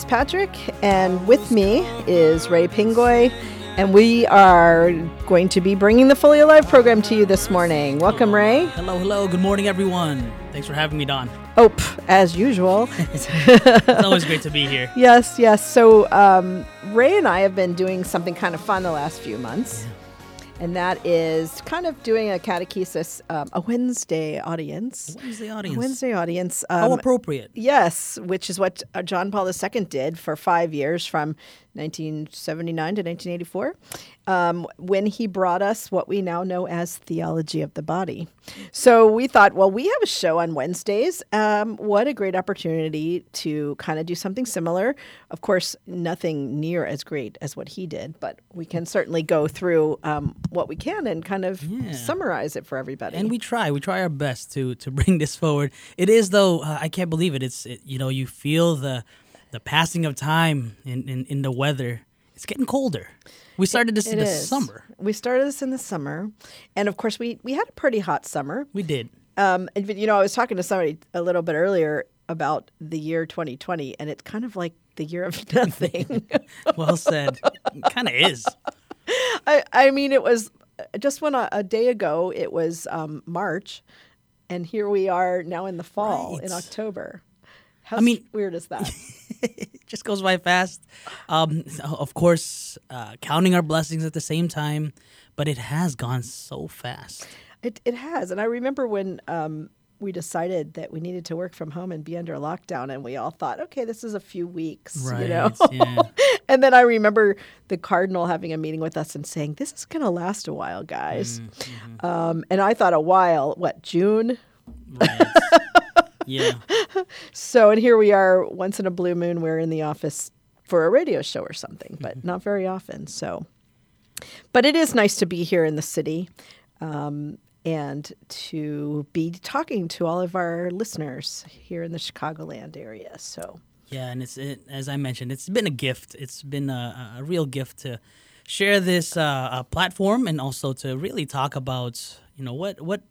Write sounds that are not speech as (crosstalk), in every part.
Fitzpatrick, and with me is Ray Pingoy, and we are going to be bringing the Fully Alive program to you this morning. Welcome, Ray. Hello, hello. Good morning, everyone. Thanks for having me, Dawn. Oh, as usual. (laughs) It's always great to be here. (laughs) yes, yes. So, um, Ray and I have been doing something kind of fun the last few months, and that is kind of doing a catechesis, um, a Wednesday audience. Wednesday audience? Wednesday audience. How um, appropriate. Yes, which is what uh, John Paul II did for five years from 1979 to 1984, um, when he brought us what we now know as theology of the body. So we thought, well, we have a show on Wednesdays. Um, what a great opportunity to kind of do something similar. Of course, nothing near as great as what he did, but we can certainly go through um, what we can and kind of Yeah. summarize it for everybody. And we try. We try our best to to bring this forward. It is though. Uh, I can't believe it. It's it, you know you feel the the passing of time in, in, in the weather. It's getting colder. We started this It in the is. summer. We started this in the summer, and of course, we we had a pretty hot summer. We did. Um, and, you know, I was talking to somebody a little bit earlier about the year 2020, and it's kind of like the year of (laughs) nothing. (laughs) Well said. kind of is. I, I mean, it was just when a, a day ago it was um, March, and here we are now in the fall in October. How mean- weird is that? (laughs) it just goes by fast. Um, of course, uh, counting our blessings at the same time, but it has gone so fast. It it has, and I remember when um, we decided that we needed to work from home and be under lockdown, and we all thought, okay, this is a few weeks, you know. Yeah. (laughs) and then I remember the cardinal having a meeting with us and saying, "This is going to last a while, guys." Mm-hmm. Um, and I thought, a while, what June? Right. (laughs) yeah. (laughs) So, and here we are, once in a blue moon, we're in the office for a radio show or something, but Mm-hmm. not very often. So, but it is nice to be here in the city. Um, and to be talking to all of our listeners here in the Chicagoland area. So, Yeah, and it's it, as I mentioned, it's been a gift. It's been a, a real gift to share this uh, uh, platform and also to really talk about you know what what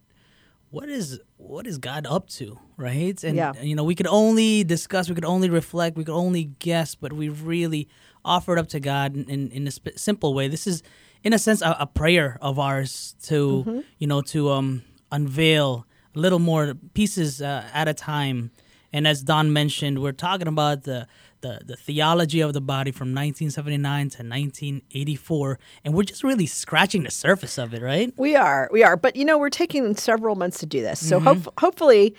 what is what is God up to, right? And Yeah. you know we could only discuss, we could only reflect, we could only guess, but we really offered up to God in, in, in a sp- simple way. This is, in a sense, a, a prayer of ours to you know to um unveil a little more pieces uh, at a time. And as Dawn mentioned, we're talking about the, the, the theology of the body from 1979 to 1984, and we're just really scratching the surface of it, right? We are, we are, but you know, we're taking several months to do this. So Mm-hmm. hope, hopefully,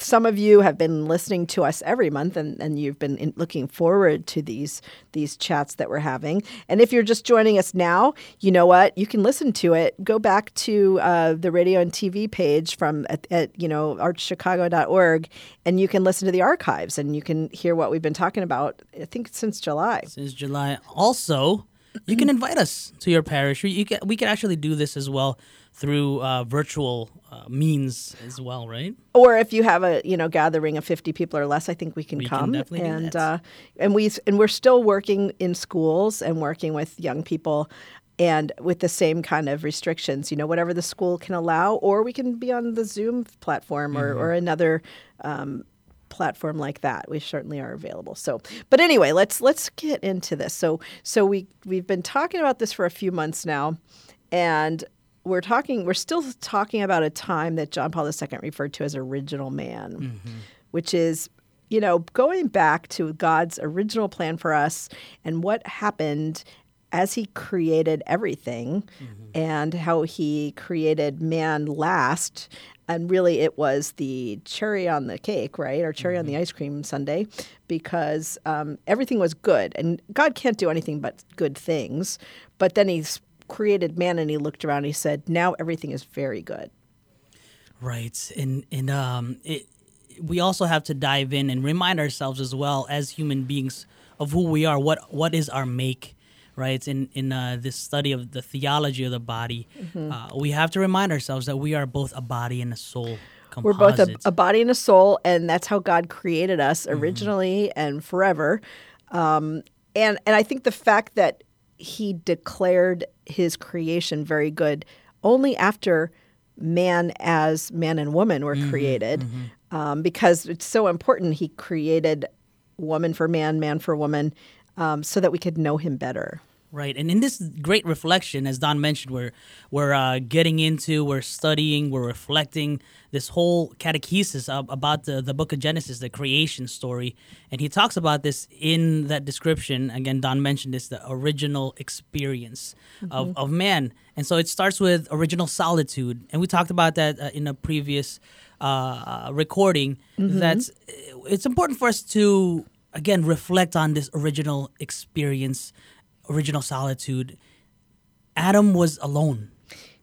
some of you have been listening to us every month, and, and you've been in, looking forward to these these chats that we're having. And if you're just joining us now, you know what? You can listen to it. Go back to uh, the radio and TV page from at, at you know archchicago.org, and you can listen to the archives, and you can hear what we've been talking about. I think since July. Since July. Also, you can (clears throat) invite us to your parish. We, you can, we can actually do this as well through uh, virtual uh, means as well, right? or if you have a you know gathering of 50 people or less i think we can We can come do and uh, and we and we're still working in schools and working with young people and with the same kind of restrictions you know whatever the school can allow or we can be on the zoom platform or, or another um, platform like that. We certainly are available. So but anyway let's let's get into this. So so we we've been talking about this for a few months now and we're talking we're still talking about a time that John Paul II referred to as original man, mm-hmm. which is you know going back to God's original plan for us and what happened as he created everything mm-hmm. and how he created man last. And really it was the cherry on the cake right? Or cherry on the mm-hmm. ice cream sundae because um, everything was good. And god can't do anything but good things. But then he's created man and he looked around and he said now everything is very good Right, and and um, it, we also have to dive in and remind ourselves as well as human beings of who we are. What what is our make? Right, in in uh, this study of the theology of the body, Mm-hmm. uh, we have to remind ourselves that we are both a body and a soul. we're both a, a body and a soul and that's how god created us originally and forever um, and and i think the fact that he declared his creation very good only after man as man and woman were created Um, because it's so important he created woman for man man for woman um, so that we could know him better Right, and in this great reflection, as Dawn mentioned, we're we're uh, getting into, we're studying, we're reflecting this whole catechesis of, about the the Book of Genesis, the creation story, and he talks about this in that description. Again, Dawn mentioned this, the original experience of of man, and so it starts with original solitude, and we talked about that uh, in a previous uh, recording. That's it's important for us to again reflect on this original experience original solitude, Adam was alone.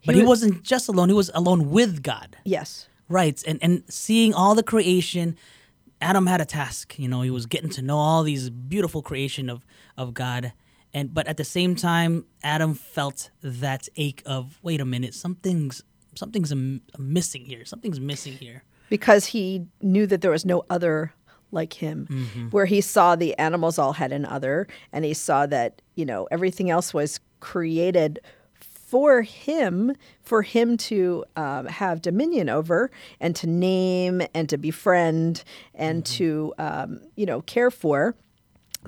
But he, wa- wasn't just alone, he was alone with God. yes Right. And and seeing all the creation, Adam had a task. You know, he was getting to know all these beautiful creation of, of God. And but at the same time, Adam felt that ache of, wait a minute, something's something's am- missing here. Something's missing here. because he knew that there was no other like him mm-hmm. where he saw the animals all had an other and he saw that you know everything else was created for him for him to um, have dominion over and to name and to befriend and to um, you know care for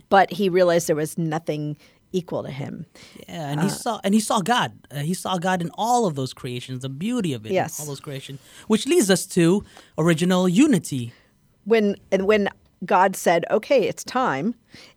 but he realized there was nothing equal to him Yeah, and he saw and he saw God. Uh, he saw God in all of those creations, the beauty of it, Yes. all those creations, which leads us to original unity. when and when God said, "Okay, it's time,"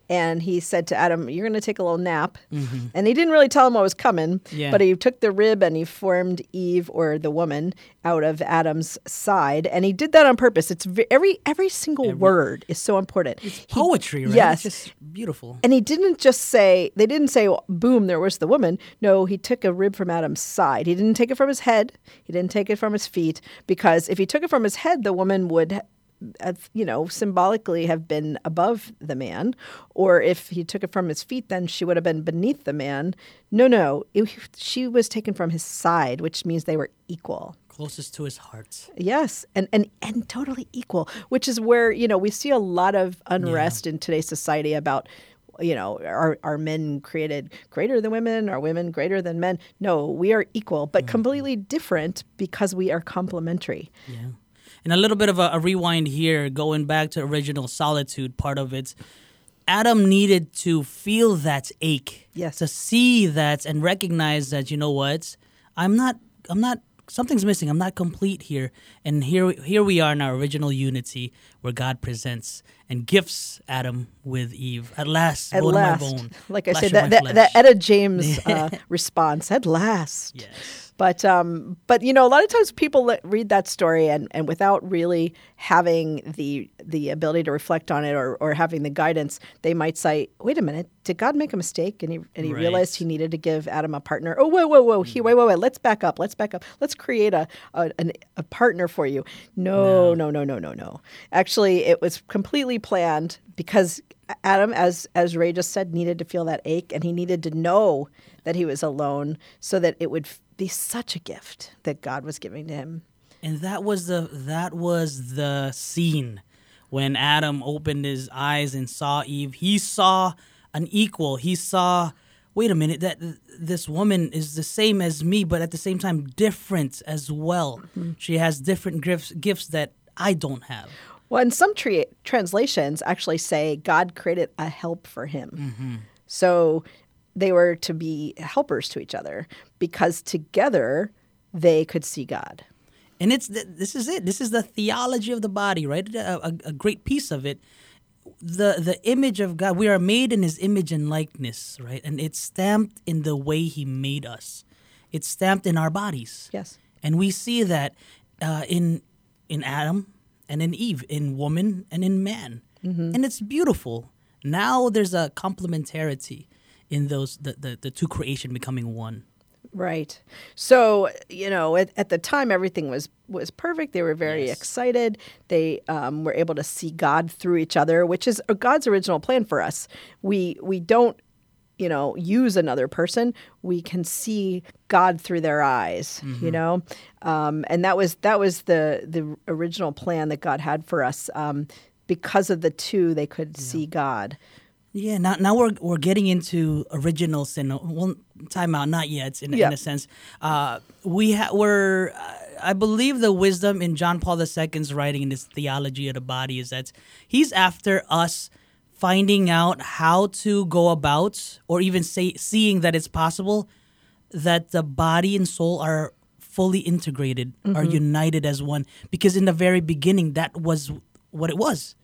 and He said to Adam, "You're going to take a little nap," mm-hmm. and He didn't really tell him what was coming, Yeah. but He took the rib and He formed Eve or the woman out of Adam's side, and He did that on purpose. It's ve- every every single word is so important. He- Poetry, right? Yes. It's just beautiful. and he didn't just say, they didn't say, boom, there was the woman. No, he took a rib from Adam's side. He didn't take it from his head. He didn't take it from his feet because if he took it from his head, the woman would, Uh, you know, symbolically have been above the man. Or if he took it from his feet, then she would have been beneath the man. No, no, it, she was taken from his side, which means they were equal. Closest to his heart. Yes, and, and and totally equal, which is where you know we see a lot of unrest in today's society about you know are are men created greater than women are women greater than men no we are equal but mm-hmm. completely different because we are complementary Yeah. And a little bit of a, a rewind here, going back to original solitude part of it. Adam needed to feel that ache. Yes. To see that and recognize that, you know what? I'm not I'm not something's missing. I'm not complete here. And here here we are in our original unity where God presents and gifts Adam with Eve. At last, at bone last my bone. like i said that, that, that etta james (laughs) uh, response at last Yes. But um, but you know, a lot of times people read that story and, and without really having the the ability to reflect on it or, or having the guidance, they might say, "Wait a minute, did God make a mistake?" And he and he Right. realized he needed to give Adam a partner. Oh, whoa, whoa, whoa, he, wait, wait, wait. Let's back up. Let's back up. Let's create a a, an, a partner for you. No, no, no, no, no, no. Actually, it was completely planned because Adam, as as Ray just said, needed to feel that ache, and he needed to know that he was alone, so that it would be such a gift that God was giving to him. and that was the that was the scene when Adam opened his eyes and saw Eve. He saw an equal. He saw, wait a minute, that this woman is the same as me, but at the same time different as well. Mm-hmm. She has different gifts gifts that I don't have. Well, and some tre- translations actually say God created a help for him. Mm-hmm. So they were to be helpers to each other because together they could see God. and it's this is it. This is the theology of the body, right? A, a, a great piece of it. The the image of God. We are made in His image and likeness, right? And it's stamped in the way He made us. It's stamped in our bodies. Yes. and we see that uh, in in Adam and in Eve, in woman and in man, and it's beautiful. Now there's a complementarity in those the, the, the two creation becoming one. Right. So, you know, at, at the time, everything was, was perfect. They were very Yes. excited. They um, were able to see God through each other, which is God's original plan for us. We, we don't, you know, use another person. We can see God through their eyes, you know? Um, and that was, that was the, the original plan that God had for us. Um, because of the two, they could see God. Yeah, now now we're we're getting into original sin. Well, time out, not yet. In, Yeah. in a sense, uh, we ha- we're. Uh, I believe the wisdom in John Paul II's writing in his theology of the body is that he's after us finding out how to go about, or even say seeing that it's possible that the body and soul are fully integrated, are united as one. Because in the very beginning, that was what it was.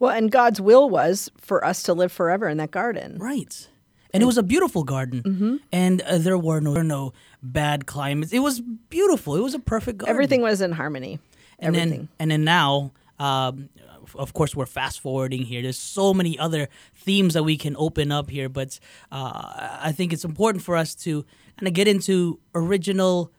Well, and God's will was for us to live forever in that garden. Right. And it was a beautiful garden, and uh, there were no there were no bad climates. It was beautiful. It was a perfect garden. Everything was in harmony. and Everything. then and then now, um, of course, we're fast forwarding here. There's so many other themes that we can open up here, but uh, I think it's important for us to kind of get into original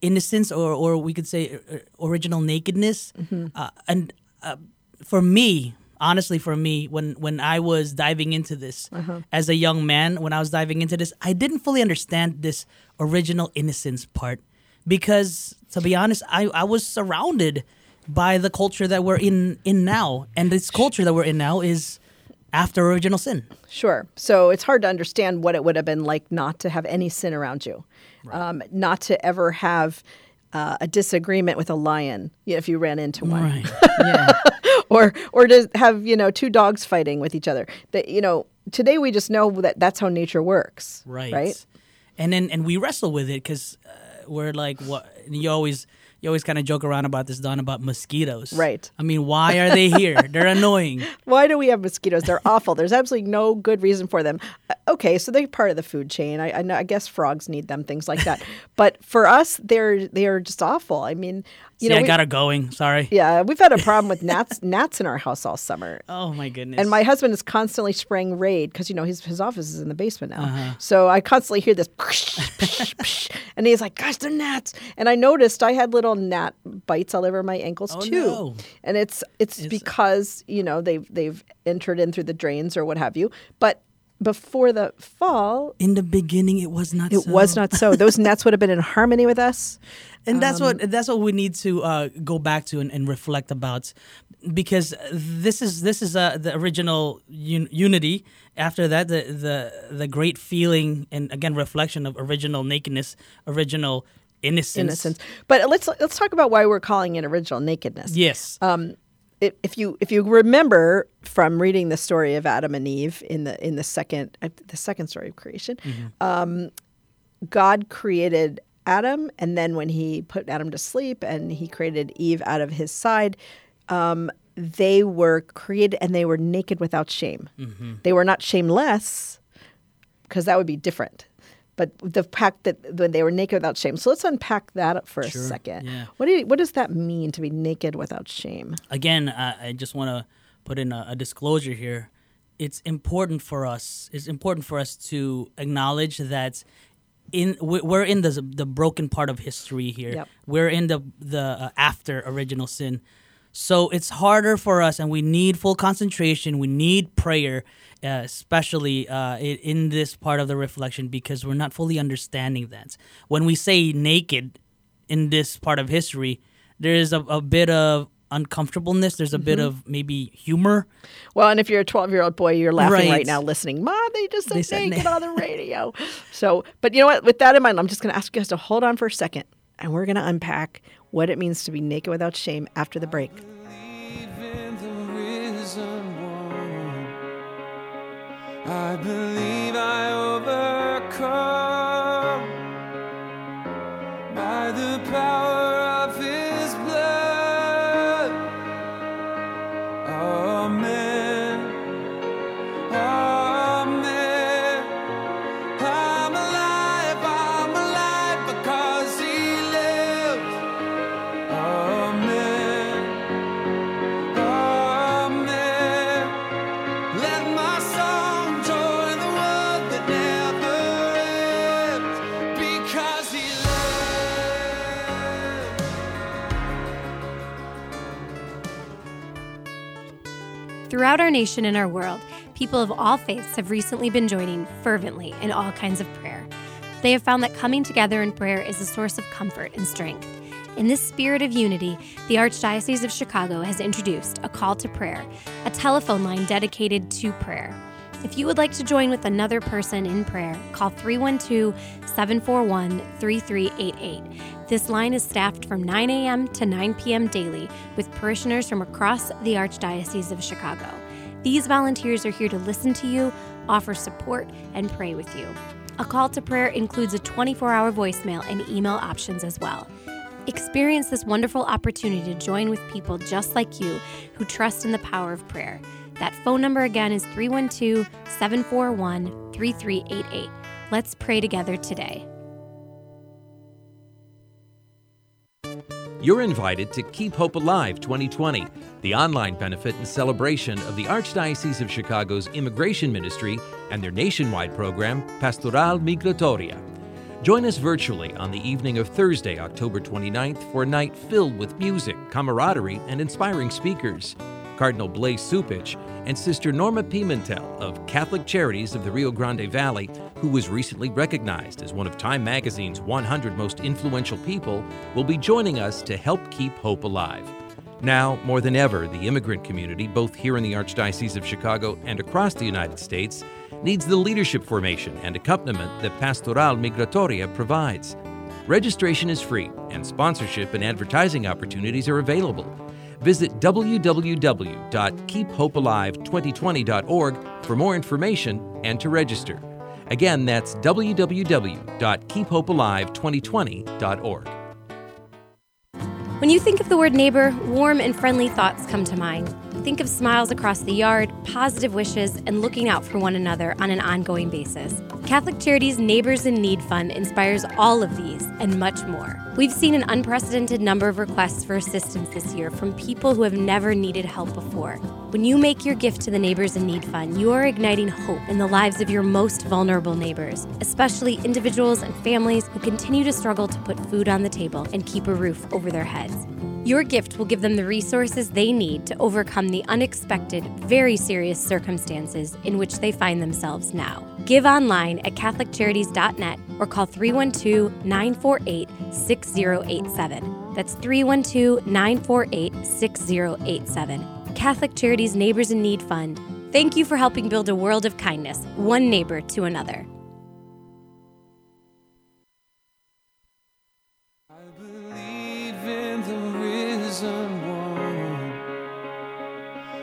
innocence, or or we could say uh, original nakedness. Uh, and uh, for me, honestly, for me, when when I was diving into this as a young man, when I was diving into this, I didn't fully understand this original innocence part because, to be honest, I I was surrounded by the culture that we're in in now, and this culture that we're in now is after original sin. Sure. So it's hard to understand what it would have been like not to have any sin around you, um, not to ever have uh, a disagreement with a lion if you ran into one, Right. (laughs) yeah. or or to have you know two dogs fighting with each other. That you know today we just know that that's how nature works. Right. Right. And then and we wrestle with it because uh, we're like, what? You always you always kind of joke around about this, Dawn, about mosquitoes. Right. I mean, why are they here? (laughs) They're annoying. Why do we have mosquitoes? They're awful. There's absolutely no good reason for them. Uh, Okay, so they're part of the food chain. I, I, know, I guess frogs need them, things like that. (laughs) but for us, they're they're just awful. I mean, you See, know, I we- got her going. Sorry. yeah, we've had a problem with (laughs) gnats gnats in our house all summer. Oh my goodness. And my husband is constantly spraying Raid because you know his his office is in the basement now. Uh-huh. So I constantly hear this, psh, psh, (laughs) psh, and he's like, "Gosh, they're gnats!" And I noticed I had little gnat bites all over my ankles Oh, too. no. And it's it's because you know they've they've entered in through the drains or what have you. But before the fall, in the beginning, it was not. it so. was not so. (laughs) Those gnats would have been in harmony with us. and that's Um, what that's what we need to uh, go back to and, and reflect about because this is this is uh, the original un- unity after that the, the the great feeling and again reflection of original nakedness original innocence Innocence. But let's let's talk about why we're calling it original nakedness. yes um, if you if you remember from reading the story of Adam and Eve in the in the second uh, the second story of creation, um, God created Adam, and then when He put Adam to sleep and He created Eve out of His side, um, they were created and they were naked without shame. They were not shameless because that would be different. But the fact that when they were naked without shame. So let's unpack that for Sure, a second. yeah. What do you, what does that mean to be naked without shame? again, I, I just want to put in a, a disclosure here. It's important for us. It's important for us to acknowledge that in we- we're in the the broken part of history here. Yep. We're in the the uh, after original sin. So it's harder for us, and we need full concentration. We need prayer, uh, especially uh, in this part of the reflection, because we're not fully understanding that. When we say naked in this part of history, there is a, a bit of uncomfortableness. There's a bit of maybe humor. Well, and if you're a 12 year old boy, you're laughing right, Right. now listening. Mom, they just They said said naked na- on the (laughs) radio. So, but you know what? With that in mind, I'm just going to ask you guys to hold on for a second and we're going to unpack what it means to be naked without shame after the break. I believe I overcome Throughout our nation and our world, people of all faiths have recently been joining fervently in all kinds of prayer. They have found that coming together in prayer is a source of comfort and strength. In this spirit of unity, the Archdiocese of Chicago has introduced a call to prayer, a telephone line dedicated to prayer. If you would like to join with another person in prayer, call 312 741 3388. This line is staffed from 9 a.m. to 9 p.m. daily with parishioners from across the Archdiocese of Chicago. These volunteers are here to listen to you, offer support, and pray with you. A call to prayer includes a 24 hour voicemail and email options as well. Experience this wonderful opportunity to join with people just like you who trust in the power of prayer. That phone number again is 312 741 3388. Let's pray together today. You're invited to Keep Hope Alive 2020, the online benefit and celebration of the Archdiocese of Chicago's Immigration Ministry and their nationwide program, Pastoral Migratoria. Join us virtually on the evening of Thursday, October 29th, for a night filled with music, camaraderie, and inspiring speakers. Cardinal Blase Cupich and Sister Norma Pimentel of Catholic Charities of the Rio Grande Valley, who was recently recognized as one of Time Magazine's 100 most influential people, will be joining us to help keep hope alive. Now, more than ever, the immigrant community, both here in the Archdiocese of Chicago and across the United States, needs the leadership formation and accompaniment that Pastoral Migratoria provides. Registration is free, and sponsorship and advertising opportunities are available. Visit www.keephopealive2020.org for more information and to register. Again, that's www.keephopealive2020.org. When you think of the word neighbor, warm and friendly thoughts come to mind. Think of smiles across the yard, positive wishes, and looking out for one another on an ongoing basis. Catholic Charities Neighbors in Need Fund inspires all of these and much more. We've seen an unprecedented number of requests for assistance this year from people who have never needed help before. When you make your gift to the Neighbors in Need Fund, you are igniting hope in the lives of your most vulnerable neighbors, especially individuals and families who continue to struggle to put food on the table and keep a roof over their heads. Your gift will give them the resources they need to overcome the unexpected, very serious circumstances in which they find themselves now. Give online at CatholicCharities.net or call 312 948 6087. That's 312 948 6087. Catholic Charities Neighbors in Need Fund. Thank you for helping build a world of kindness, one neighbor to another. Risen one.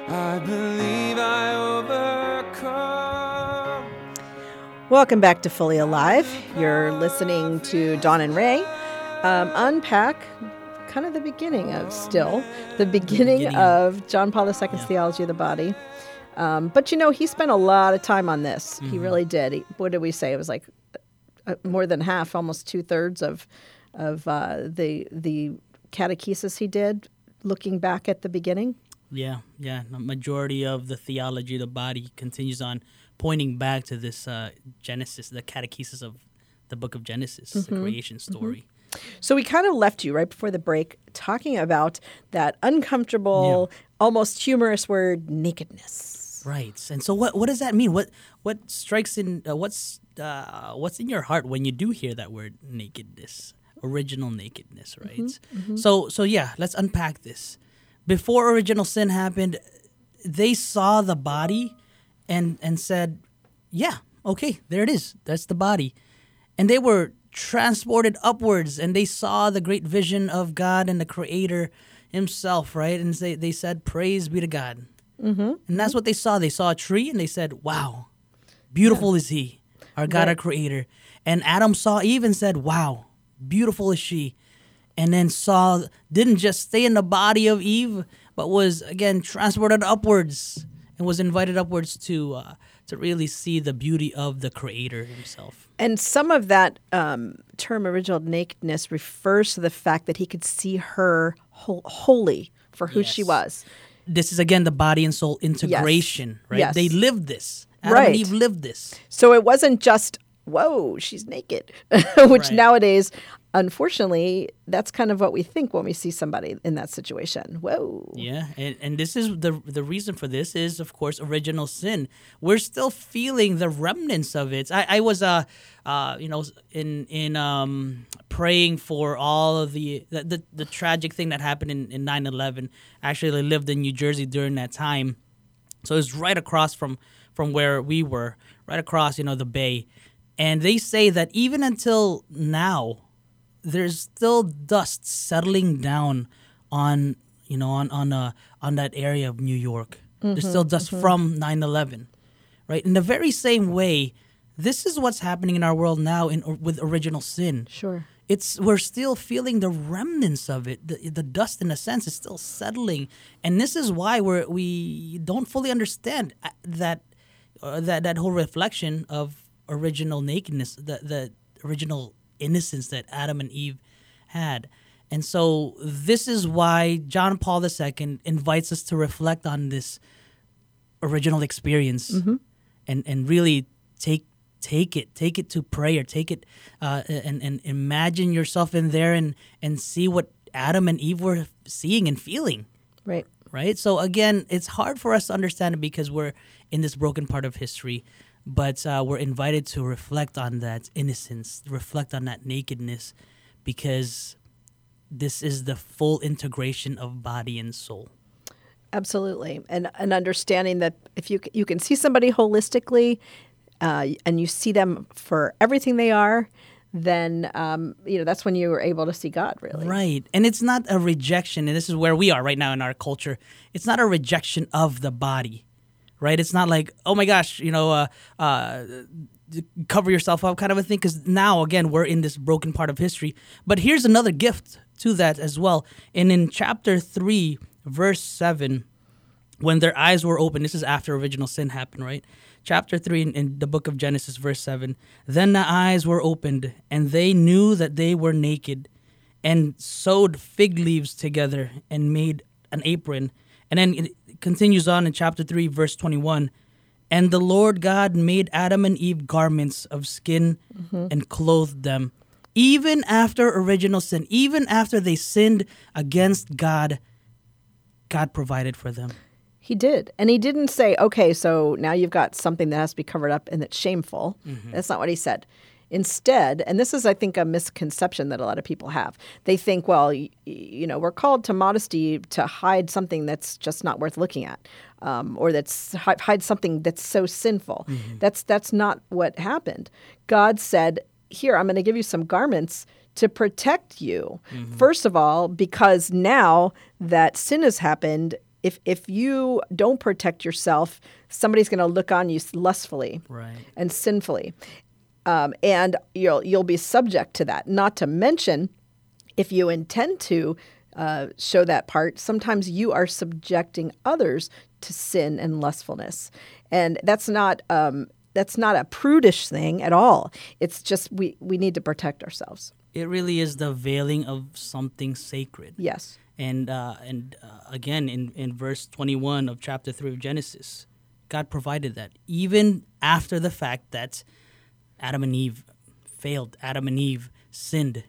I believe I overcome. Welcome back to Fully Alive. You're listening to Dawn and Ray um, unpack kind of the beginning of still the beginning, beginning. of John Paul II's theology of the body. Um, but you know, he spent a lot of time on this. He really did. He, what did we say? It was like uh, more than half, almost two thirds of of uh, the the catechesis he did, looking back at the beginning. Yeah, yeah. The majority of the theology of the body continues on pointing back to this uh, Genesis, the catechesis of the book of Genesis, the creation story. So we kind of left you right before the break talking about that uncomfortable, almost humorous word, nakedness. Right. And so what what does that mean? What what strikes in uh, what's uh, what's in your heart when you do hear that word nakedness? Original nakedness, mm-hmm, right? Mm-hmm. So so yeah, let's unpack this. Before original sin happened, they saw the body and and said, "Yeah, okay, there it is. That's the body." And they were transported upwards and they saw the great vision of God and the creator himself, right? And they they said, "Praise be to God." Mm-hmm. And that's mm-hmm. what they saw. They saw a tree and they said, Wow, beautiful is he, our God, our creator. And Adam saw Eve and said, Wow, beautiful as she. And then saw, didn't just stay in the body of Eve, but was again transported upwards and was invited upwards to uh, to really see the beauty of the creator himself. And some of that um, term, original nakedness, refers to the fact that he could see her whole, wholly for who she was. This is again the body and soul integration, right? Yes. They lived this. Adam Right. and Eve lived this. So it wasn't just, whoa, she's naked, (laughs) which Right. nowadays, unfortunately, that's kind of what we think when we see somebody in that situation. Whoa. Yeah, and, and this is the the reason for this is of course original sin. We're still feeling the remnants of it. I, I was uh uh you know in in um praying for all of the the, the, the tragic thing that happened in, in 9-11. Actually I lived in New Jersey during that time. So it's right across from from where we were, right across, you know, the bay. And they say that even until now, there's still dust settling down on you know on on uh, on that area of New York. There's still dust from 9/11, right? In the very same way, this is what's happening in our world now in with original sin. Sure. It's we're still feeling the remnants of it. The, the dust, in a sense, is still settling, and this is why we're we don't fully understand uh, that uh, that that whole reflection of original nakedness, the the original innocence that Adam and Eve had. And so this is why John Paul II invites us to reflect on this original experience and and really take take it take it to prayer take it uh, and and imagine yourself in there and and see what Adam and Eve were seeing and feeling Right. right? So again, it's hard for us to understand it because we're in this broken part of history, but uh, we're invited to reflect on that innocence, reflect on that nakedness, because this is the full integration of body and soul. Absolutely, and and understanding that if you you can see somebody holistically, uh, and you see them for everything they are, then um, you know that's when you are able to see God. Really, Right. And it's not a rejection, and this is where we are right now in our culture. It's not a rejection of the body, right? It's not like, oh my gosh, you know, uh, uh, cover yourself up kind of a thing. Because now, again, we're in this broken part of history. But here's another gift to that as well. And in chapter 3, verse 7, when their eyes were open, this is after original sin happened, right? Chapter 3 in, in the book of Genesis, verse 7. Then the eyes were opened, and they knew that they were naked, and sewed fig leaves together and made an apron. And then continues on in chapter 3, verse 21. And the Lord God made Adam and Eve garments of skin mm-hmm. and clothed them. Even after original sin, even after they sinned against God, God provided for them. He did, and he didn't say, "Okay, so now you've got something that has to be covered up and that's shameful." Mm-hmm. That's not what he said. Instead, and this is, I think, a misconception that a lot of people have. They think, well, y- you know, we're called to modesty to hide something that's just not worth looking at, um, or that's hi- hide something that's so sinful. That's that's not what happened. God said, "Here, I'm going to give you some garments." To protect you, first of all, because now that sin has happened, if if you don't protect yourself, somebody's going to look on you lustfully Right. and sinfully, um, and you'll you'll be subject to that. Not to mention, if you intend to uh, show that part, sometimes you are subjecting others to sin and lustfulness, and that's not. Um, that's not a prudish thing at all. It's just we, we need to protect ourselves. It really is the veiling of something sacred. Yes. And uh, and uh, again in, in verse 21 of chapter 3 of Genesis, God provided that even after the fact that Adam and Eve failed, Adam and Eve sinned.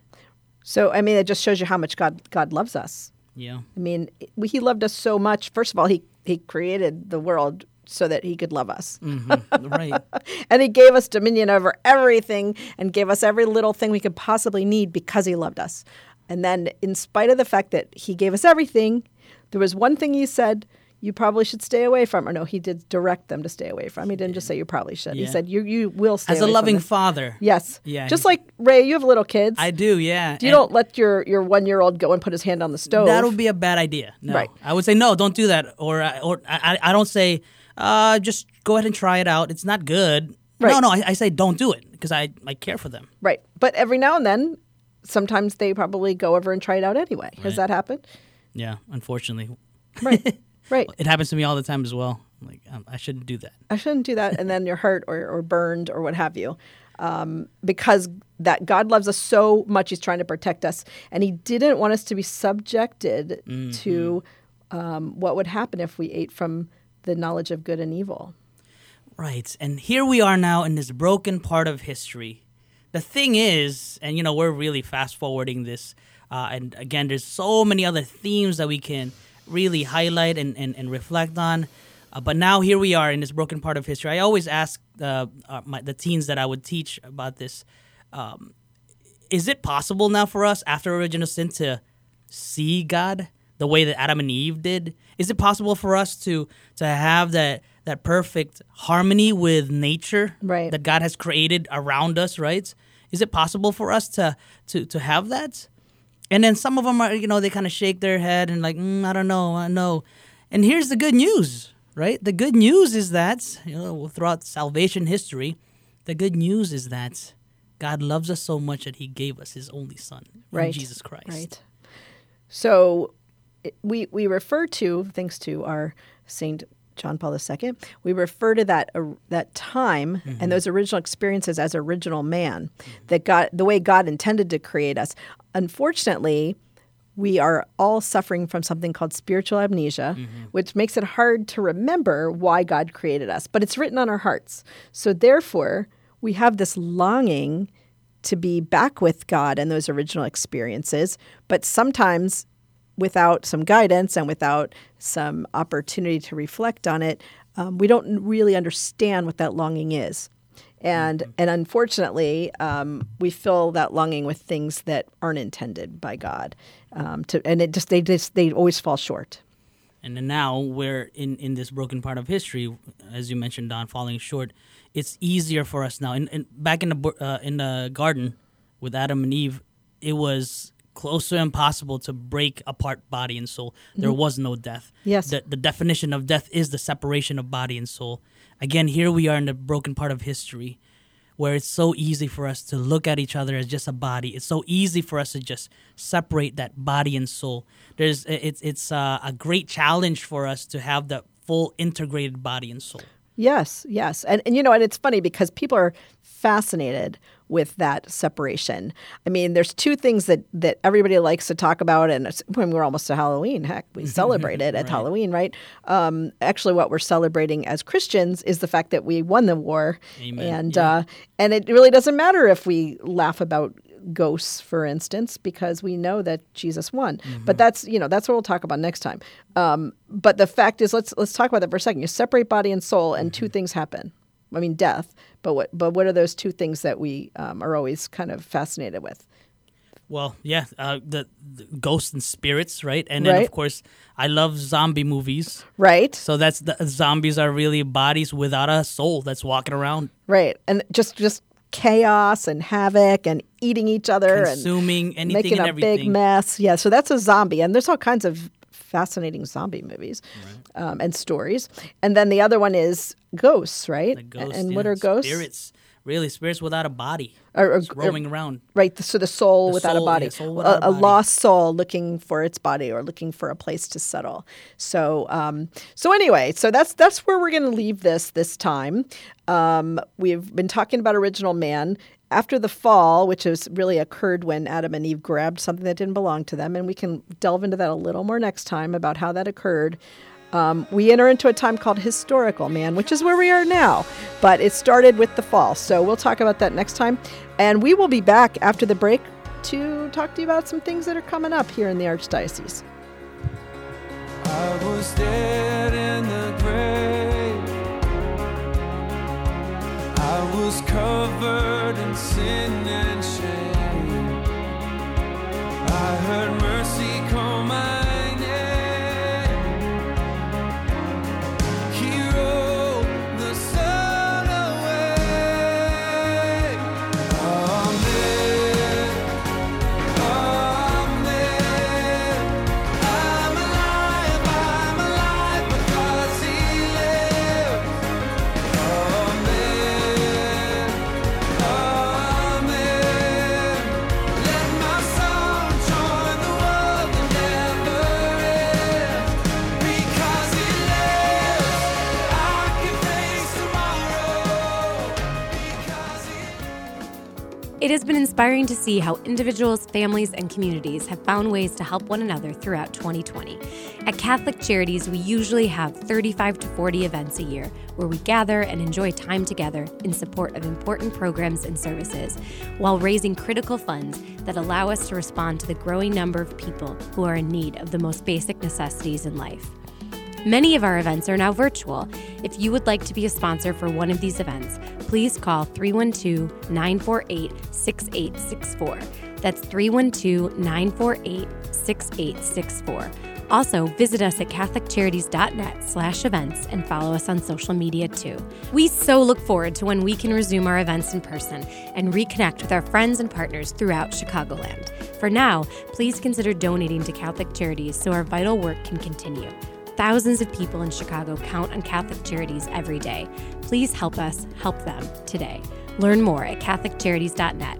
So I mean, it just shows you how much God God loves us. Yeah. I mean, He loved us so much. First of all, He He created the world so that He could love us, Mm-hmm. right. (laughs) and He gave us dominion over everything, and gave us every little thing we could possibly need because He loved us. And then, in spite of the fact that He gave us everything, there was one thing He said. You probably should stay away from, or no, he did direct them to stay away from. He didn't just say you probably should. He said you you will stay As a loving this." father. Yes. Yeah, Just like Ray, you have little kids. I do, yeah. you And don't let your your one year old go and put his hand on the stove. That would be a bad idea. No. Right. I would say no, don't do that. Or I- or I, I don't say uh, just go ahead and try it out. It's not good. No, Right. no. I, I say don't do it because I, I care for them. right. But every now and then, sometimes they probably go over and try it out anyway. Has Right. that happened? Yeah, unfortunately, Right. (laughs) right. it happens to me all the time as well. Like um, I shouldn't do that. I shouldn't do that, and then you're hurt or, or burned or what have you, um, because that God loves us so much. He's trying to protect us, and He didn't want us to be subjected to um, what would happen if we ate from the knowledge of good and evil. Right. And here we are now in this broken part of history. The thing is, and you know, we're really fast forwarding this. Uh, and again, there's so many other themes that we can really highlight and, and, and reflect on. Uh, but now here we are in this broken part of history. I always ask uh, uh, my, the teens that I would teach about this um, is it possible now for us after original sin to see God the way that Adam and Eve did? Is it possible for us to to have that that perfect harmony with nature Right. that God has created around us, right? Is it possible for us to to to have that? And then some of them are, you know, they kind of shake their head and like, mm, I don't know, I know. And here's the good news, right? The good news is that, you know, throughout salvation history, the good news is that God loves us so much that He gave us His only Son, Right. Jesus Christ. Right. So we we refer to thanks to our Saint John Paul II, we refer to that uh, that time and those original experiences as original man, that God the way God intended to create us. Unfortunately, we are all suffering from something called spiritual amnesia, which makes it hard to remember why God created us. But it's written on our hearts. So therefore, we have this longing to be back with God and those original experiences, but sometimes without some guidance and without some opportunity to reflect on it, um, we don't really understand what that longing is. And and unfortunately, um, we fill that longing with things that aren't intended by God, um, to, and it just they just they always fall short. And then now we're in, in this broken part of history, as you mentioned, Dawn, falling short. It's easier for us now. And, and back in the uh, in the garden with Adam and Eve, it was close to impossible to break apart body and soul. There was no death. Yes. The, the definition of death is the separation of body and soul. Again, here we are in the broken part of history where it's so easy for us to look at each other as just a body. It's so easy for us to just separate that body and soul. There's it's it's uh, a great challenge for us to have the full integrated body and soul. Yes, yes. And, and you know, and it's funny because people are fascinated with that separation. I mean, there's two things that, that everybody likes to talk about. And it's- when we're almost to Halloween, heck, we celebrate it (laughs) at Halloween, right? Um, actually, what we're celebrating as Christians is the fact that we won the war. Amen. And, Yeah. uh, and it really doesn't matter if we laugh about ghosts for instance because we know that jesus won. But that's you know that's what we'll talk about next time. Um, but the fact is let's let's talk about that for a second. You separate body and soul and two things happen. I mean death but what but what are those two things that we um, are always kind of fascinated with? Well, yeah, uh, the, the ghosts and spirits, right? And then of course, I love zombie movies. right. So that's the zombies are really bodies without a soul that's walking around, right. And just just chaos and havoc and eating each other and consuming anything making and a big mess. Yeah, so that's a zombie, and there's all kinds of fascinating zombie movies um, and stories. And then the other one is ghosts, right? The ghosts, and what are ghosts? Spirits, really, spirits without a body, Or- roaming around. Right, so the soul The without soul, a body, yeah, soul without a, a a body. lost soul looking for its body or looking for a place to settle. So, um, so anyway, so that's that's where we're going to leave this this time. Um, we've been talking about original man after the fall, which has really occurred when Adam and Eve grabbed something that didn't belong to them, and we can delve into that a little more next time about how that occurred. Um, we enter into a time called historical man, which is where we are now. But it started with the fall. So we'll talk about that next time. And we will be back after the break to talk to you about some things that are coming up here in the Archdiocese. I was covered in sin and shame. I heard has been inspiring to see how individuals, families, and communities have found ways to help one another throughout 2020. At Catholic Charities, we usually have 35 to 40 events a year where we gather and enjoy time together in support of important programs and services, while raising critical funds that allow us to respond to the growing number of people who are in need of the most basic necessities in life. Many of our events are now virtual. If you would like to be a sponsor for one of these events, please call 312 948 6864. That's 312 948 6864. Also, visit us at catholiccharities.net slash events and follow us on social media too. We so look forward to when we can resume our events in person and reconnect with our friends and partners throughout Chicagoland. For now, please consider donating to Catholic Charities so our vital work can continue. Thousands of people in Chicago count on Catholic Charities every day. Please help us help them today. Learn more at CatholicCharities.net.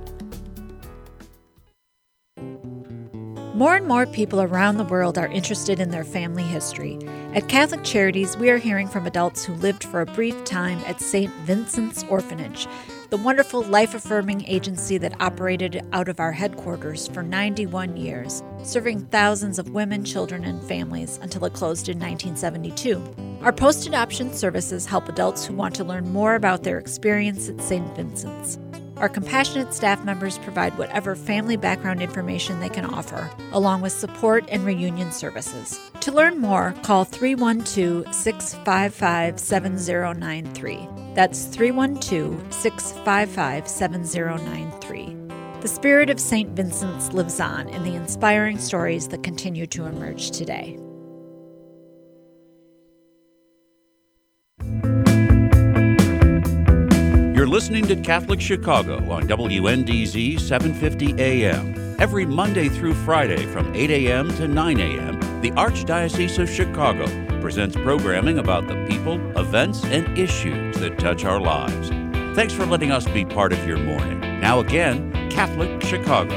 More and more people around the world are interested in their family history. At Catholic Charities, we are hearing from adults who lived for a brief time at St. Vincent's Orphanage, the wonderful life affirming agency that operated out of our headquarters for 91 years, serving thousands of women, children, and families until it closed in 1972. Our post adoption services help adults who want to learn more about their experience at St. Vincent's. Our compassionate staff members provide whatever family background information they can offer, along with support and reunion services. To learn more, call 312 655 7093. That's 312 655 7093. The spirit of St. Vincent's lives on in the inspiring stories that continue to emerge today. You're listening to Catholic Chicago on WNDZ 750 AM. Every Monday through Friday from 8 a.m. to 9 a.m., the Archdiocese of Chicago presents programming about the people, events, and issues that touch our lives. Thanks for letting us be part of your morning. Now, again, Catholic Chicago.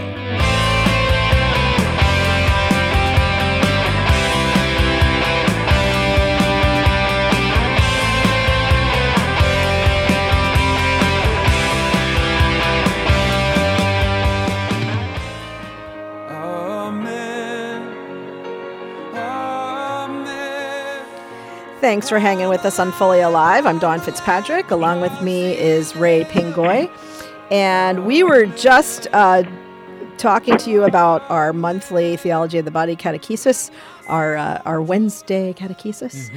Thanks for hanging with us on Fully Alive. I'm Dawn Fitzpatrick. Along with me is Ray Pingoy. And we were just uh, talking to you about our monthly Theology of the Body catechesis, our, uh, our Wednesday catechesis.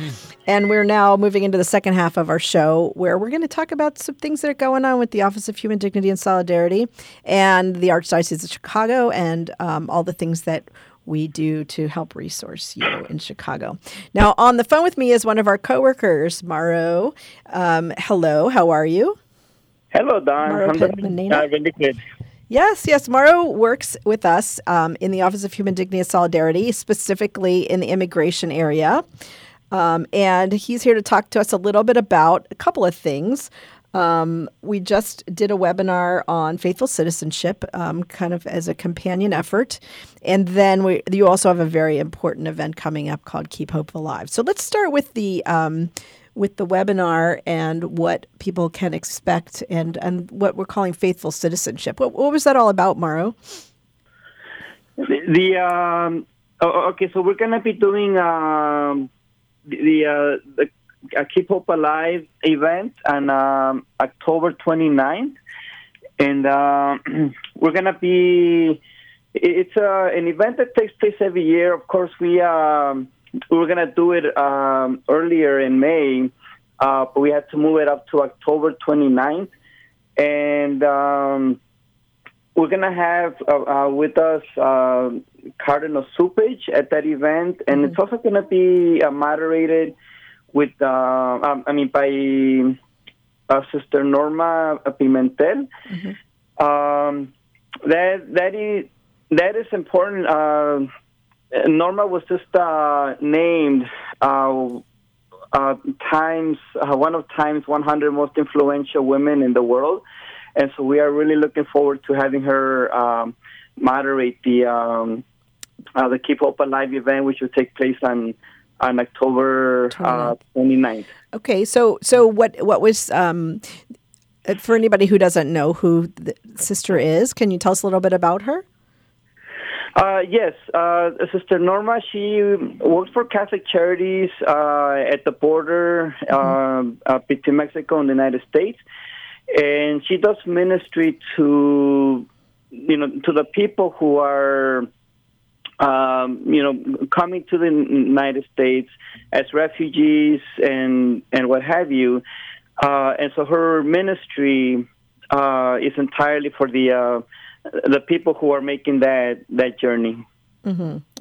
And we're now moving into the second half of our show where we're going to talk about some things that are going on with the Office of Human Dignity and Solidarity and the Archdiocese of Chicago and um, all the things that we do to help resource you in Chicago. Now, on the phone with me is one of our coworkers, Mauro. Um, hello, how are you? Hello, Dawn. Mauro I'm doing Pitmanina? really good. Yes, yes. Mauro works with us um, in the Office of Human Dignity and Solidarity, specifically in the immigration area. Um, and he's here to talk to us a little bit about a couple of things. Um, we just did a webinar on faithful citizenship, um, kind of as a companion effort. And then we, you also have a very important event coming up called Keep Hope Alive. So let's start with the um, with the webinar and what people can expect and, and what we're calling faithful citizenship. What, what was that all about, Mauro? The, the oh, okay, so we're gonna be doing um, the the, uh, the uh, Keep Hope Alive event on um, October 29th, and uh, (clears throat) we're gonna be It's uh, an event that takes place every year. Of course, we um, we were gonna do it um, earlier in May, uh, but we had to move it up to October 29th, and um, we're gonna have uh, uh, with us uh, Cardinal Cupich at that event, and it's also gonna be uh, moderated with, uh, um, I mean, by uh, Sister Norma Pimentel. Um, that that is that is important. Uh, Norma was just uh, named uh, uh, Times uh, one of Times 100 most influential women in the world, and so we are really looking forward to having her um, moderate the um, uh, the Keep Hope Alive event, which will take place on on October uh, 29th. Okay, so so what what was um, uh, for anybody who doesn't know who the sister is? Can you tell us a little bit about her? Uh, yes, uh, Sister Norma. She works for Catholic Charities uh, at the border um, uh, between Mexico and the United States, and she does ministry to you know to the people who are um, you know coming to the United States as refugees and and what have you. Uh, and so her ministry uh, is entirely for the uh, the people who are making that that journey.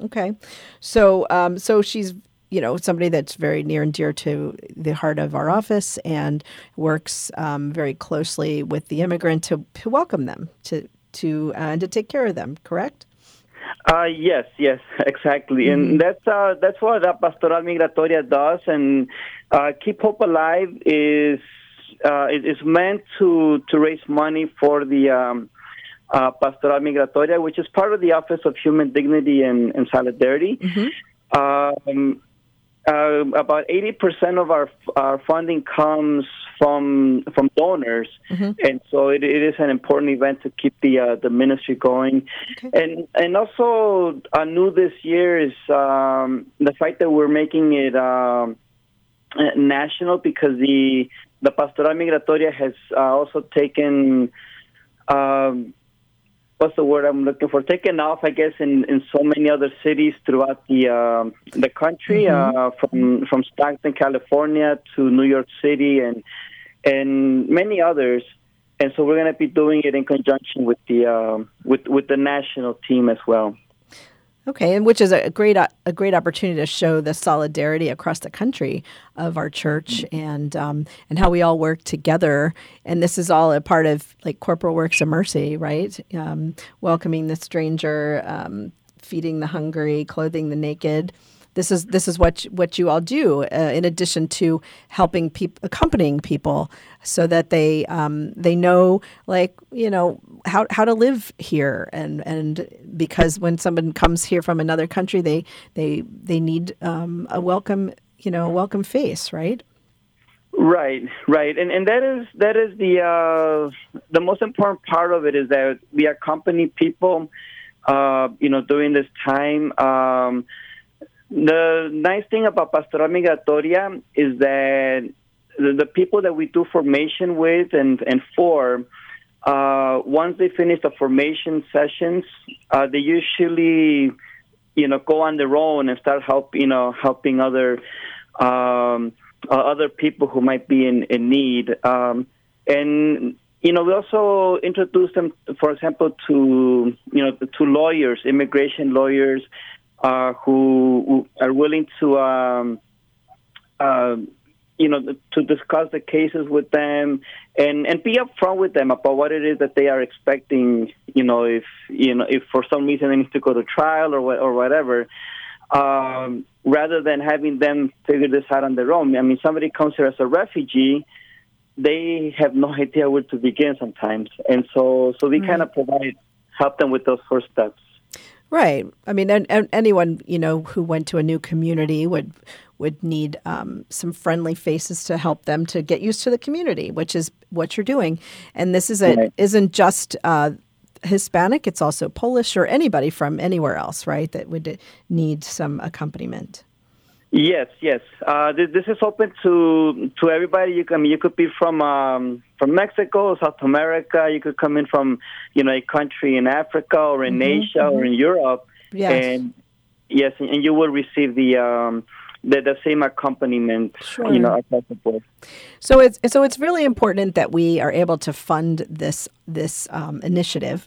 Okay, so um, so she's you know somebody that's very near and dear to the heart of our office and works um, very closely with the immigrant to, to welcome them to to uh, and to take care of them. Correct. Uh, yes, yes, (laughs) exactly, and that's uh, that's what uh, Pastoral Migratoria does, and uh, Keep Hope Alive is uh, it is meant to to raise money for the um, uh, Pastoral Migratoria, which is part of the Office of Human Dignity and, and Solidarity. Um, uh, about eighty percent of our our funding comes from from donors, and so it, it is an important event to keep the uh, the ministry going. And and also uh, new this year is um, the fact that we're making it um, national because the the Pastoral Migratoria has uh, also taken. Um, what's the word I'm looking for? Taken off, I guess, in, in so many other cities throughout the um the country, uh, from from Stockton, California, to New York City, and and many others. And so we're going to be doing it in conjunction with the um, with with the national team as well. Okay, and which is a great a great opportunity to show the solidarity across the country of our church and um, and how we all work together. And this is all a part of like corporal works of mercy, right? Um, welcoming the stranger, um, feeding the hungry, clothing the naked. This is this is what what you all do uh, in addition to helping people, accompanying people, so that they um, they know like you know how how to live here and and because when someone comes here from another country, they they they need um, a welcome you know welcome face, right? Right, right, and and that is that is the uh, the most important part of it is that we accompany people, uh, you know, during this time. Um, the nice thing about Pastoral Migratoria is that the, the people that we do formation with and and for, uh, once they finish the formation sessions, uh, they usually, you know, go on their own and start help, you know, helping other um, uh, other people who might be in, in need. Um, and you know, we also introduce them, for example, to you know, to lawyers, immigration lawyers, uh, who, who are willing to, um, uh, you know, to discuss the cases with them and and be upfront with them about what it is that they are expecting. You know, if you know, if for some reason they need to go to trial or or whatever. Um, rather than having them figure this out on their own. I mean, somebody comes here as a refugee, they have no (laughs) idea where to begin sometimes, and so so we kind of provide help them with those first steps. Right. I mean, and, and anyone you know who went to a new community would would need um, some friendly faces to help them to get used to the community, which is what you're doing. And this is a, Right. isn't just uh, Hispanic; it's also Polish or anybody from anywhere else, right? That would need some accompaniment. Yes, yes. Uh, this, this is open to to everybody. You can, I mean, you could be from um, from Mexico, South America. You could come in from you know a country in Africa or in Asia or in Europe. Yes. And yes, and you will receive the um, the, the same accompaniment. You know, across the board. So it's so it's really important that we are able to fund this this um, initiative,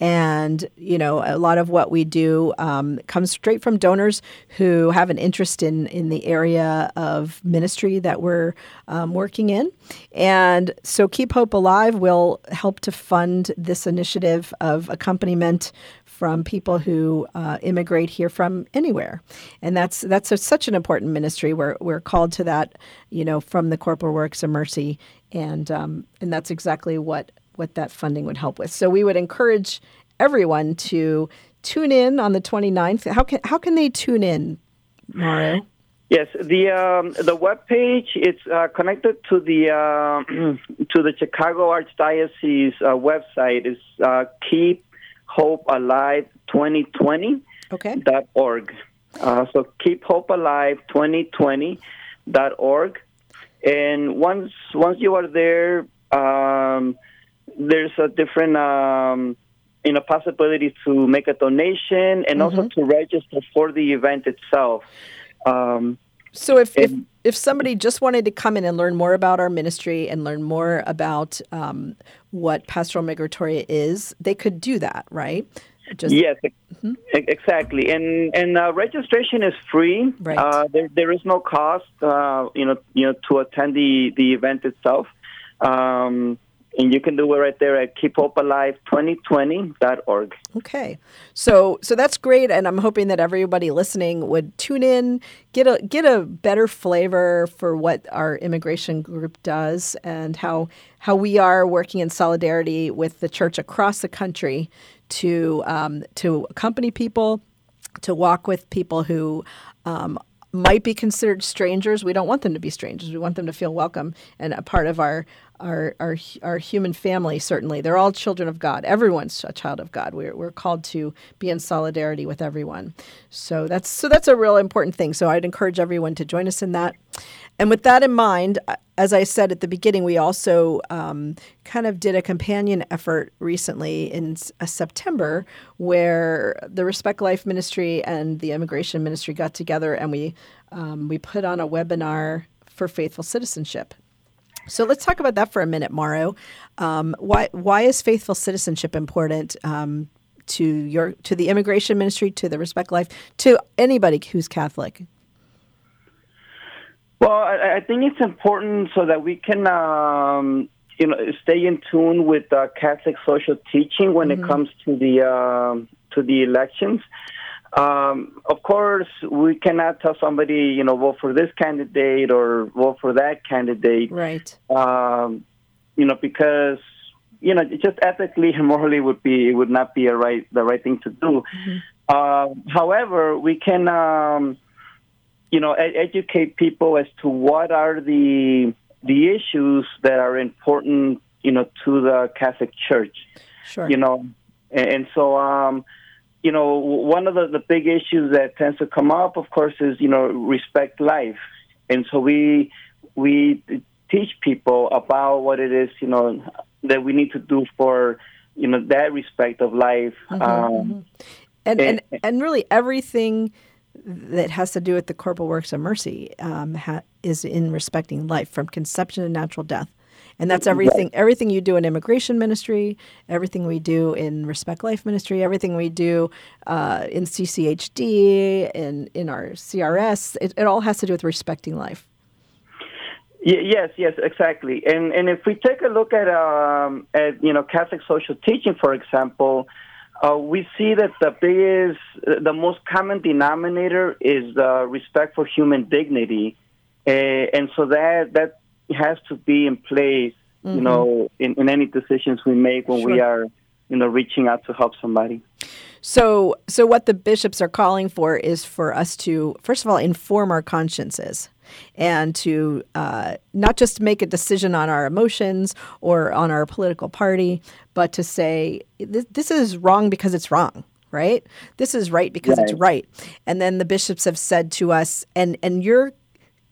and you know a lot of what we do um, comes straight from donors who have an interest in in the area of ministry that we're um, working in, and so Keep Hope Alive will help to fund this initiative of accompaniment from people who uh, immigrate here from anywhere, and that's that's a, such an important ministry. We're we're called to that, you know, from the Corporal Works of Mercy, and um, and that's exactly what what that funding would help with. So we would encourage everyone to tune in on the 29th. How can how can they tune in, Mario? Yes, the um, the web page it's uh, connected to the uh, (clears throat) to the Chicago Archdiocese uh, website. It's uh, Keep Hope Alive 2020 Okay. dot org. Uh, so keep hope alive 2020 dot org. And once once you are there, um, there's a different um, you know possibility to make a donation and also to register for the event itself. Um, So if, if if somebody just wanted to come in and learn more about our ministry and learn more about um, what pastoral migratoria is, they could do that, right? Just yes, e- exactly. And and uh, registration is free. Right. Uh, there there is no cost. Uh, you know you know to attend the the event itself. Um, and you can do it right there at keephopealive2020.org. Okay, so so that's great, and I'm hoping that everybody listening would tune in, get a get a better flavor for what our immigration group does, and how how we are working in solidarity with the church across the country to um, to accompany people, to walk with people who. Um, might be considered strangers. We don't want them to be strangers. We want them to feel welcome and a part of our our our, our human family. Certainly, they're all children of God. Everyone's a child of God. We're we're called to be in solidarity with everyone. So that's so that's a real important thing. So I'd encourage everyone to join us in that. And with that in mind, uh, as I said at the beginning, we also um, kind of did a companion effort recently in uh, September where the Respect Life Ministry and the Immigration Ministry got together and we um, we put on a webinar for faithful citizenship. So let's talk about that for a minute, Mauro. Um, why why is faithful citizenship important um, to your to the immigration ministry, to the Respect Life, to anybody who's Catholic? Well, I, I think it's important so that we can, um, you know, stay in tune with uh, Catholic social teaching when it comes to the um to the elections. Um, of course, we cannot tell somebody, you know, vote for this candidate or vote for that candidate. Right. Um, you know, because you know, just ethically and morally would be it would not be a right the right thing to do. Uh, however, we can. Um, you know, ed- educate people as to what are the the issues that are important, you know, to the Catholic Church. Sure. You know, and, and so, um, you know, one of the, the big issues that tends to come up, of course, is you know, respect life, and so we we teach people about what it is, you know, that we need to do for you know that respect of life. um, and, and Eh, and really everything that has to do with the corporal works of mercy um, ha- is in respecting life from conception to natural death and that's everything everything you do in immigration ministry everything we do in respect life ministry everything we do uh, in cchd in in our crs it, it all has to do with respecting life. Yes, yes, exactly. And and if we take a look at um, at you know Catholic social teaching, for example, uh, we see that the biggest, the most common denominator is the respect for human dignity, uh, and so that that has to be in place, you know, in, in any decisions we make when we are, you know, reaching out to help somebody. So, so what the bishops are calling for is for us to, first of all, inform our consciences and to uh, not just make a decision on our emotions or on our political party, but to say this, this is wrong because it's wrong. right? This is right because it's Right. right. And then the bishops have said to us, and and your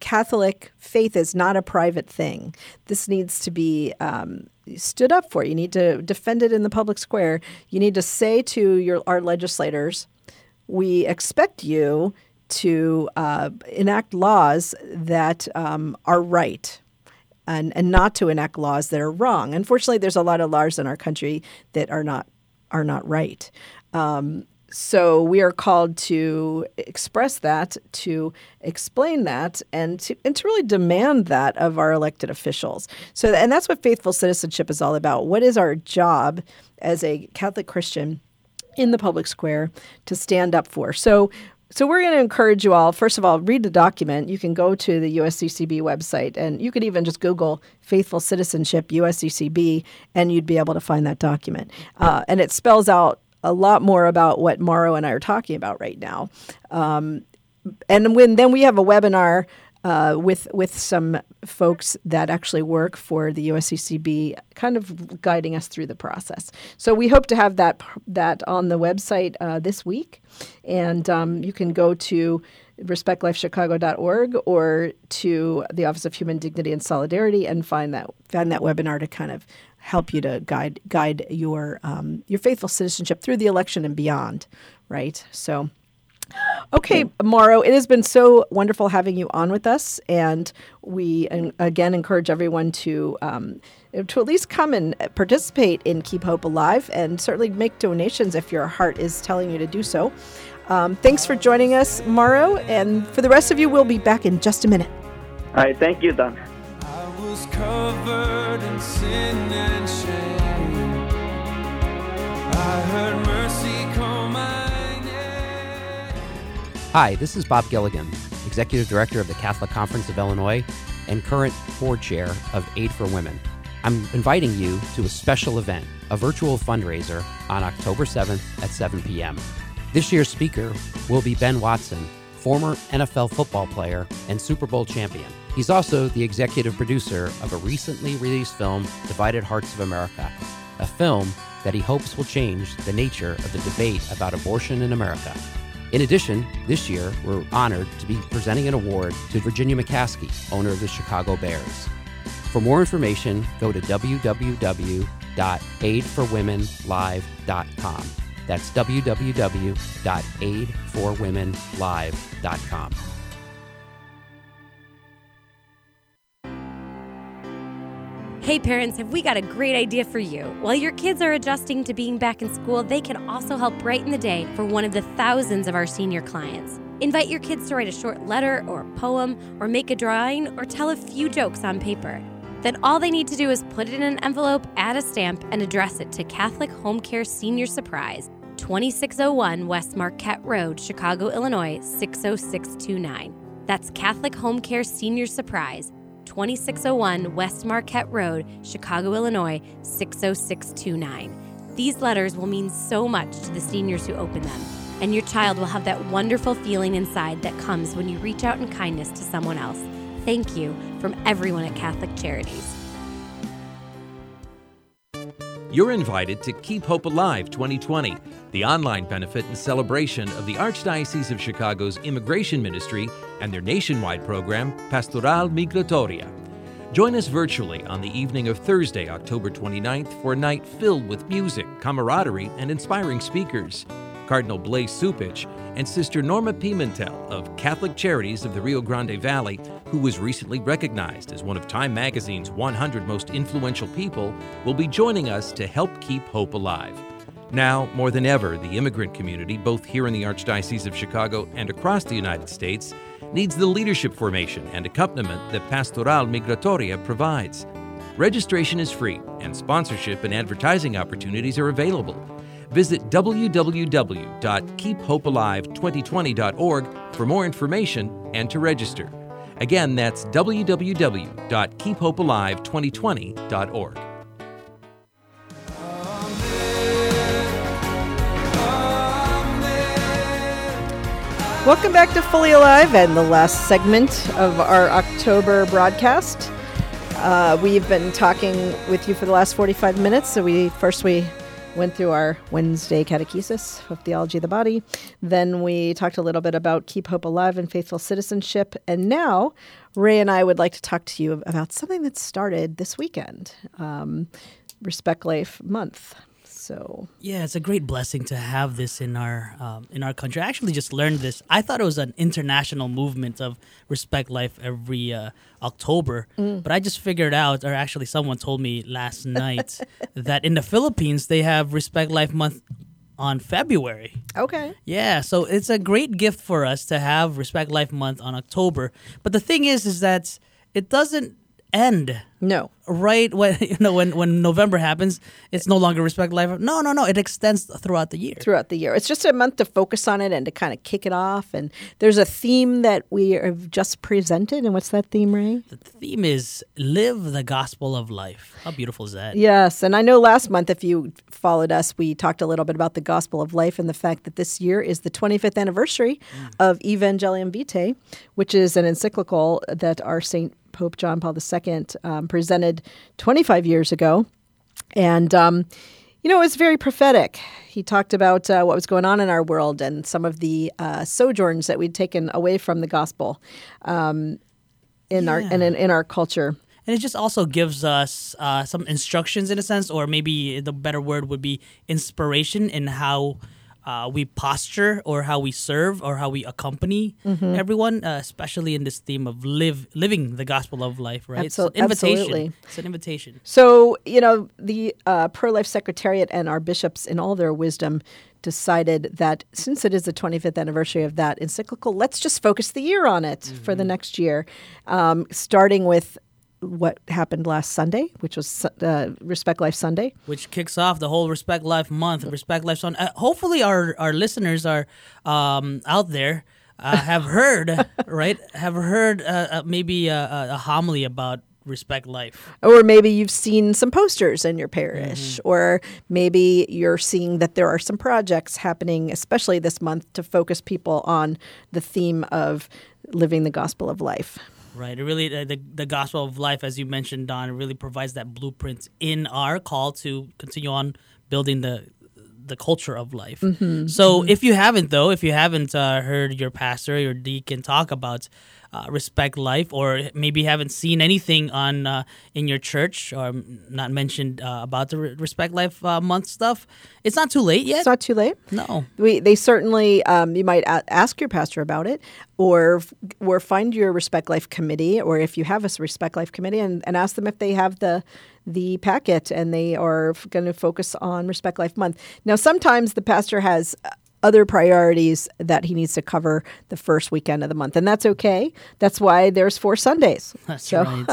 Catholic faith is not a private thing. This needs to be um, stood up for. You need to defend it in the public square. You need to say to your our legislators, we expect you to uh, enact laws that um, are right and, and not to enact laws that are wrong. Unfortunately, there's a lot of laws in our country that are not are not right. Um, so we are called to express that, to explain that, and to and to really demand that of our elected officials. So and that's what faithful citizenship is all about. What is our job as a Catholic Christian in the public square to stand up for? So so we're going to encourage you all. First of all, read the document. You can go to the USCCB website, and you could even just Google "faithful citizenship USCCB," and you'd be able to find that document. Uh, and it spells out a lot more about what Mauro and I are talking about right now. Um, and when then we have a webinar uh, with with some folks that actually work for the USCCB, kind of guiding us through the process. So we hope to have that that on the website uh, this week, and um, you can go to respectlifechicago.org or to the Office of Human Dignity and Solidarity and find that find that webinar to kind of help you to guide guide your um, your faithful citizenship through the election and beyond, right? So. Okay, Mauro, it has been so wonderful having you on with us, and we and again encourage everyone to um, to at least come and participate in Keep Hope Alive, and certainly make donations if your heart is telling you to do so. Um, thanks for joining us, Mauro, and for the rest of you, we'll be back in just a minute. All right, thank you, Dawn. Was covered in sin and shame. I heard mercy call my name. Hi, this is Bob Gilligan, Executive Director of the Catholic Conference of Illinois and current board chair of Aid for Women. I'm inviting you to a special event, a virtual fundraiser on October 7th at 7 p.m. This year's speaker will be Ben Watson, former NFL football player and Super Bowl champion. He's also the executive producer of a recently released film, Divided Hearts of America, a film that he hopes will change the nature of the debate about abortion in America. In addition, this year we're honored to be presenting an award to Virginia McCaskey, owner of the Chicago Bears. For more information, go to www.aidforwomenlive.com. That's www.aidforwomenlive.com. Hey parents, have we got a great idea for you? While your kids are adjusting to being back in school, they can also help brighten the day for one of the thousands of our senior clients. Invite your kids to write a short letter or a poem or make a drawing or tell a few jokes on paper. Then all they need to do is put it in an envelope, add a stamp, and address it to Catholic Home Care Senior Surprise, 2601 West Marquette Road, Chicago, Illinois 60629. That's Catholic Home Care Senior Surprise, 2601 West Marquette Road, Chicago, Illinois 60629. These letters will mean so much to the seniors who open them, and your child will have that wonderful feeling inside that comes when you reach out in kindness to someone else. Thank you from everyone at Catholic Charities. You're invited to Keep Hope Alive 2020, the online benefit and celebration of the Archdiocese of Chicago's immigration ministry and their nationwide program, Pastoral Migratoria. Join us virtually on the evening of Thursday, October 29th, for a night filled with music, camaraderie, and inspiring speakers. Cardinal Blase Cupich and Sister Norma Pimentel of Catholic Charities of the Rio Grande Valley, who was recently recognized as one of Time Magazine's 100 most influential people, will be joining us to help keep hope alive. Now, more than ever, the immigrant community, both here in the Archdiocese of Chicago and across the United States, needs the leadership formation and accompaniment that Pastoral Migratoria provides. Registration is free, and sponsorship and advertising opportunities are available. Visit www.keephopealive2020.org for more information and to register. Again, that's www.keephopealive2020.org. Welcome back to Fully Alive and the last segment of our October broadcast. Uh, we've been talking with you for the last 45 minutes. So we first we went through our Wednesday catechesis of theology of the body. Then we talked a little bit about keep hope alive and faithful citizenship. And now Ray and I would like to talk to you about something that started this weekend, um, Respect Life Month. So Yeah, it's a great blessing to have this in our um, in our country. I actually just learned this. I thought it was an international movement of respect life every uh, October, but I just figured out, or actually someone told me last night (laughs) that in the Philippines they have Respect Life Month on February. okay, Yeah, so it's a great gift for us to have Respect Life Month on October. But the thing is, is that it doesn't end no, right when (laughs) you know when when November happens. It's no longer Respect Life. No, no, no. It extends throughout the year. throughout the year. It's just a month to focus on it and to kind of kick it off. And there's a theme that we have just presented. And what's that theme, Ray? The theme is live the gospel of life. How beautiful is that? Yes, and I know last month, if you followed us, we talked a little bit about the gospel of life and the fact that this year is the 25th anniversary mm. of Evangelium Vitae, which is an encyclical that our Saint Pope John Paul II um, presented 25 years ago. And, um, you know, it was very prophetic. He talked about uh, what was going on in our world and some of the uh, sojourns that we'd taken away from the gospel um, in our and in, in our culture. And it just also gives us uh, some instructions in a sense, or maybe the better word would be inspiration in how uh, we posture or how we serve or how we accompany Mm-hmm. everyone, uh, especially in this theme of live living the gospel of life, right? Absol- it's an invitation. absolutely. It's an invitation. So, you know, the uh, pro life secretariat and our bishops, in all their wisdom, decided that since it is the 25th anniversary of that encyclical, let's just focus the year on it for the next year, um, starting with what happened last Sunday, which was uh, Respect Life Sunday. which kicks off the whole Respect Life Month, Respect Life Sunday. Uh, hopefully, our our listeners are um, out there uh, have heard (laughs) right, have heard uh, uh, maybe a, a- a homily about Respect Life. Or maybe you've seen some posters in your parish, or maybe you're seeing that there are some projects happening, especially this month, to focus people on the theme of living the gospel of life. Right, it really uh, the the gospel of life, as you mentioned, Dawn, it really provides that blueprint in our call to continue on building the the culture of life. So, if you haven't, though, if you haven't uh, heard your pastor, your deacon talk about uh, respect life, or maybe haven't seen anything on uh, in your church, or not mentioned uh, about the respect life uh, month stuff, it's not too late yet. It's not too late. no. We, they certainly, um, you might a- ask your pastor about it, or or find your Respect Life committee, or if you have a Respect Life committee, and, and ask them if they have the the packet and they are going to focus on Respect Life Month. Now, sometimes the pastor has other priorities that he needs to cover the first weekend of the month, and that's okay. That's why there's four Sundays. (laughs) That's so right.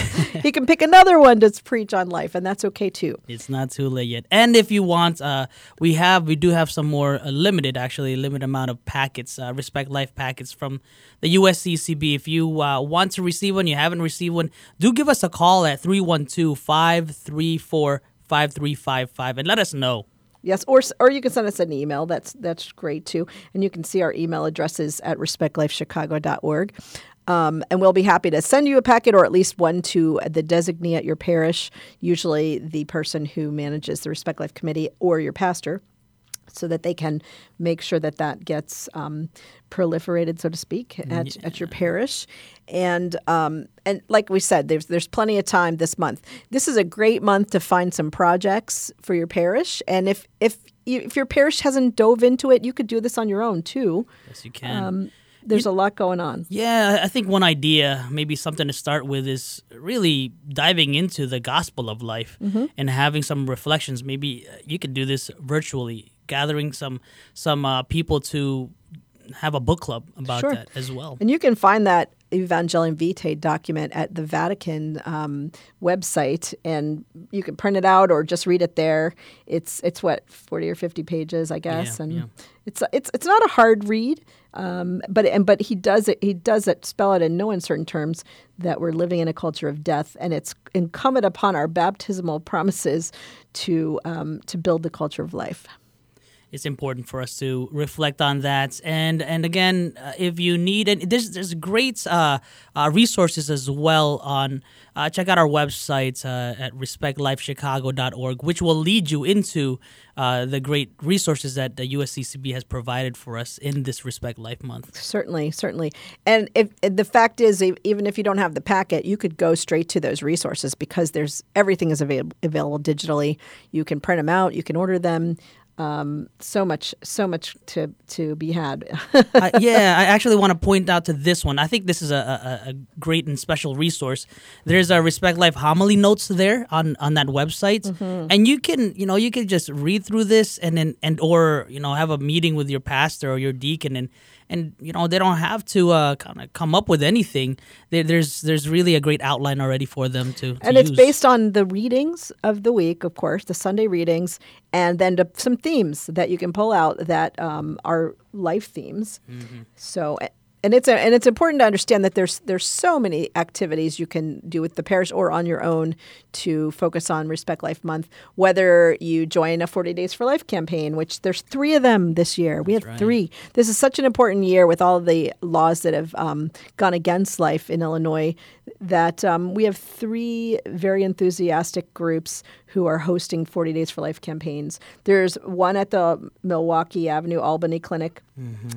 (laughs) he can pick another one to preach on life, and that's okay too. It's not too late yet. And if you want, uh, we have we do have some more uh, limited, actually limited amount of packets, uh, Respect Life packets from the USCCB. If you uh, want to receive one, you haven't received one, do give us a call at 312-534-5355 and let us know. Yes, or or you can send us an email. That's that's great too. And you can see our email addresses at respectlifechicago.org. Um, and we'll be happy to send you a packet or at least one to the designee at your parish, usually the person who manages the Respect Life Committee or your pastor, so that they can make sure that that gets um, proliferated, so to speak, at, at your parish. And um, and like we said, there's there's plenty of time this month. This is a great month to find some projects for your parish. And if if you, if your parish hasn't dove into it, you could do this on your own too. Yes, you can. Um, there's a lot going on. Yeah, I think one idea, maybe something to start with, is really diving into the gospel of life Mm-hmm. and having some reflections. Maybe uh, you could do this virtually, gathering some some uh, people to have a book club about Sure. that as well. And you can find that Evangelium Vitae document at the Vatican um, website, and you can print it out or just read it there. It's it's what forty or fifty pages, I guess, Yeah, and yeah. it's it's it's not a hard read, um, but and but he does it he does it spell it in no uncertain terms that we're living in a culture of death, and it's incumbent upon our baptismal promises to um, to build the culture of life. It's important for us to reflect on that. And and again, uh, if you need it, there's there's great uh, uh, resources as well on. Uh, check out our website uh, at respectlifechicago.org, which will lead you into uh, the great resources that the USCCB has provided for us in this Respect Life Month. Certainly, certainly. And if the fact is, even if you don't have the packet, you could go straight to those resources because there's everything is available digitally. You can print them out, you can order them. Um, so much, so much to to be had. (laughs) uh, yeah, I actually want to point out to this one. I think this is a, a, a great and special resource. There's a Respect Life homily notes there on, on that website, and you can you know you can just read through this and then and or you know have a meeting with your pastor or your deacon and and you know they don't have to uh, kind of come up with anything. There, there's there's really a great outline already for them to, to and it's use. based on the readings of the week, of course, the Sunday readings, and then to, some themes that you can pull out that um, are life themes. So, and it's a, and it's important to understand that there's there's so many activities you can do with the parish or on your own to focus on Respect Life Month. Whether you join a 40 Days for Life campaign, which there's three of them this year. we have three. This is such an important year with all the laws that have um, gone against life in Illinois. That um, we have three very enthusiastic groups who are hosting 40 Days for Life campaigns. There's one at the Milwaukee Avenue Albany Clinic,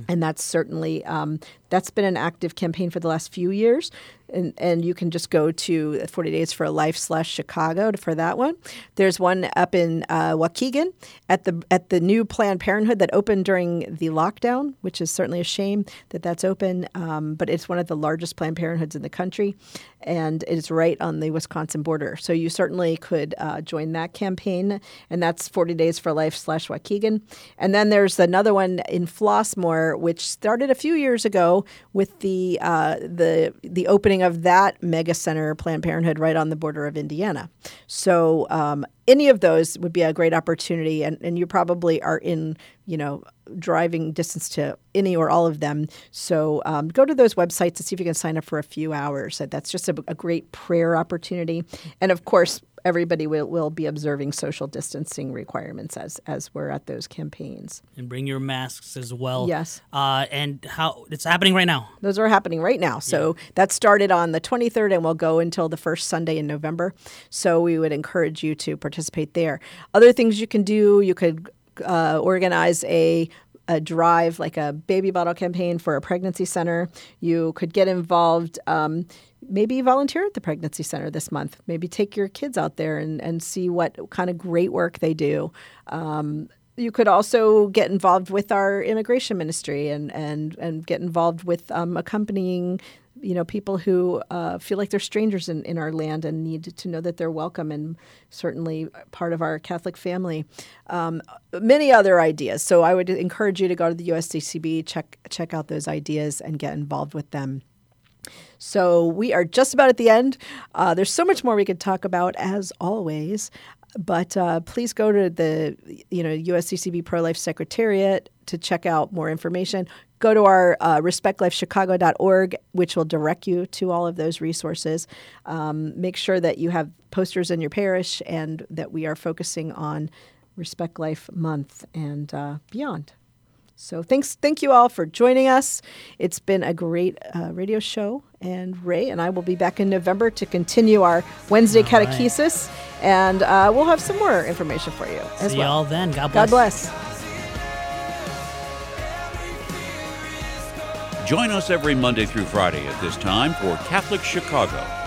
and that's certainly um, that's been an active campaign for the last few years. And, and you can just go to 40 Days for Life slash Chicago for that one. There's one up in uh, Waukegan at the at the new Planned Parenthood that opened during the lockdown, which is certainly a shame that that's open. Um, but it's one of the largest Planned Parenthoods in the country, and it's right on the Wisconsin border. So you certainly could uh, join that campaign, and that's 40 Days for Life slash Waukegan. And then there's another one in Flossmoor, which started a few years ago with the uh, the the opening of that mega center, Planned Parenthood, right on the border of Indiana. So um, any of those would be a great opportunity, and, and you probably are in you know driving distance to any or all of them. So um, go to those websites to see if you can sign up for a few hours. That's just a, a great prayer opportunity, and of course everybody will, will be observing social distancing requirements as as we're at those campaigns. and bring your masks as well. Yes. Uh, and how it's happening right now. Those are happening right now. So that started on the 23rd and will go until the first Sunday in November. So we would encourage you to participate there. Other things you can do, you could uh, organize a a drive like a baby bottle campaign for a pregnancy center. You could get involved. Um, maybe volunteer at the pregnancy center this month. Maybe take your kids out there and, and see what kind of great work they do. Um, you could also get involved with our immigration ministry and, and, and get involved with um, accompanying you know people who uh, feel like they're strangers in, in our land and need to know that they're welcome and certainly part of our Catholic family. Um, many other ideas. So I would encourage you to go to the USCCB, check check out those ideas, and get involved with them. So we are just about at the end. Uh, there's so much more we could talk about, as always. But uh, please go to the you know USCCB Pro Life Secretariat to check out more information. Go to our uh, respectlifechicago.org, which will direct you to all of those resources. Um, make sure that you have posters in your parish and that we are focusing on Respect Life Month and uh, beyond. So thanks, thank you all for joining us. It's been a great uh, radio show, and Ray and I will be back in November to continue our Wednesday right. catechesis, and uh, we'll have some more information for you as See well. y'all then. God bless. God bless. Join us every Monday through Friday at this time for Catholic Chicago.